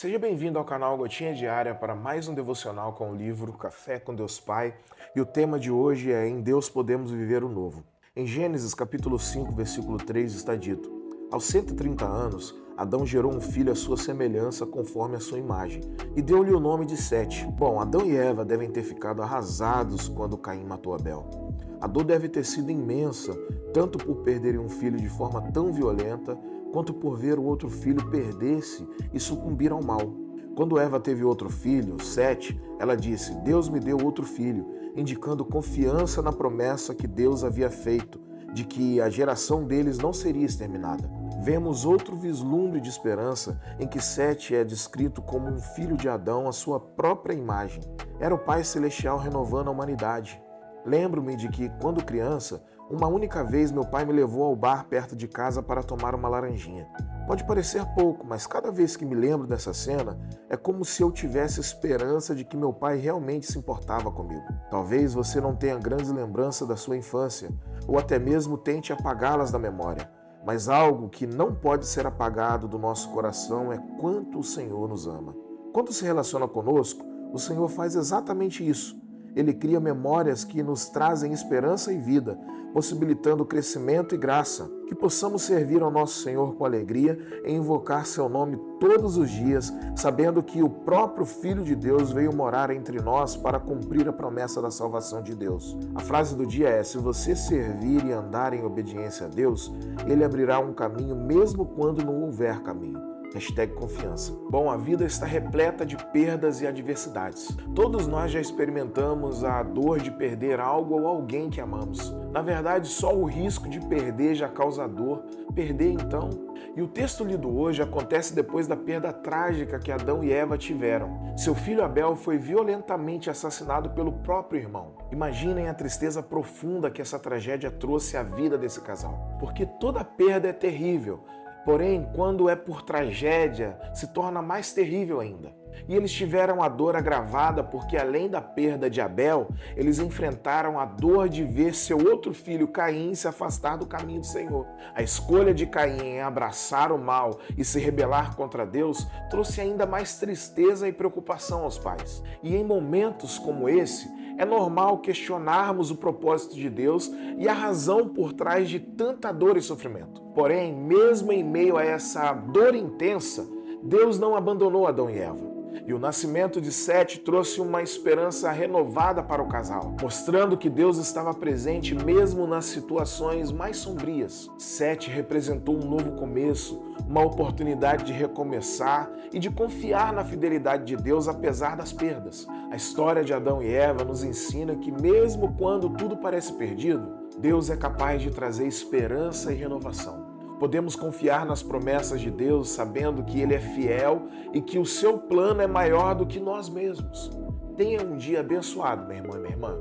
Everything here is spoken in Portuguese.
Seja bem-vindo ao canal Gotinha Diária para mais um devocional com o livro Café com Deus Pai. E o tema de hoje é Em Deus podemos viver o novo. Em Gênesis capítulo 5, versículo 3 está dito: Aos 130 anos, Adão gerou um filho à sua semelhança, conforme a sua imagem, e deu-lhe o nome de Sete. Bom, Adão e Eva devem ter ficado arrasados quando Caim matou Abel. A dor deve ter sido imensa, tanto por perderem um filho de forma tão violenta, quanto por ver o outro filho perder-se e sucumbir ao mal. Quando Eva teve outro filho, Sete, ela disse: Deus me deu outro filho, indicando confiança na promessa que Deus havia feito de que a geração deles não seria exterminada. Vemos outro vislumbre de esperança em que Sete é descrito como um filho de Adão à sua própria imagem. Era o Pai Celestial renovando a humanidade. Lembro-me de que, quando criança, uma única vez meu pai me levou ao bar perto de casa para tomar uma laranjinha. Pode parecer pouco, mas cada vez que me lembro dessa cena, é como se eu tivesse esperança de que meu pai realmente se importava comigo. Talvez você não tenha grandes lembranças da sua infância, ou até mesmo tente apagá-las da memória, mas algo que não pode ser apagado do nosso coração é quanto o Senhor nos ama. Quando se relaciona conosco, o Senhor faz exatamente isso ele cria memórias que nos trazem esperança e vida, possibilitando crescimento e graça. Que possamos servir ao nosso Senhor com alegria e invocar seu nome todos os dias, sabendo que o próprio Filho de Deus veio morar entre nós para cumprir a promessa da salvação de Deus. A frase do dia é: se você servir e andar em obediência a Deus, ele abrirá um caminho mesmo quando não houver caminho. Hashtag confiança. Bom, a vida está repleta de perdas e adversidades. Todos nós já experimentamos a dor de perder algo ou alguém que amamos. Na verdade, só o risco de perder já causa dor. Perder então? E o texto lido hoje acontece depois da perda trágica que Adão e Eva tiveram. Seu filho Abel foi violentamente assassinado pelo próprio irmão. Imaginem a tristeza profunda que essa tragédia trouxe à vida desse casal. Porque toda perda é terrível, Porém, quando é por tragédia, se torna mais terrível ainda. E eles tiveram a dor agravada porque, além da perda de Abel, eles enfrentaram a dor de ver seu outro filho, Caim, se afastar do caminho do Senhor. A escolha de Caim em abraçar o mal e se rebelar contra Deus trouxe ainda mais tristeza e preocupação aos pais. E em momentos como esse, é normal questionarmos o propósito de Deus e a razão por trás de tanta dor e sofrimento. Porém, mesmo em meio a essa dor intensa, Deus não abandonou Adão e Eva. E o nascimento de Sete trouxe uma esperança renovada para o casal, mostrando que Deus estava presente mesmo nas situações mais sombrias. Sete representou um novo começo, uma oportunidade de recomeçar e de confiar na fidelidade de Deus apesar das perdas. A história de Adão e Eva nos ensina que, mesmo quando tudo parece perdido, Deus é capaz de trazer esperança e renovação. Podemos confiar nas promessas de Deus, sabendo que Ele é fiel e que o seu plano é maior do que nós mesmos. Tenha um dia abençoado, meu irmão e minha irmã.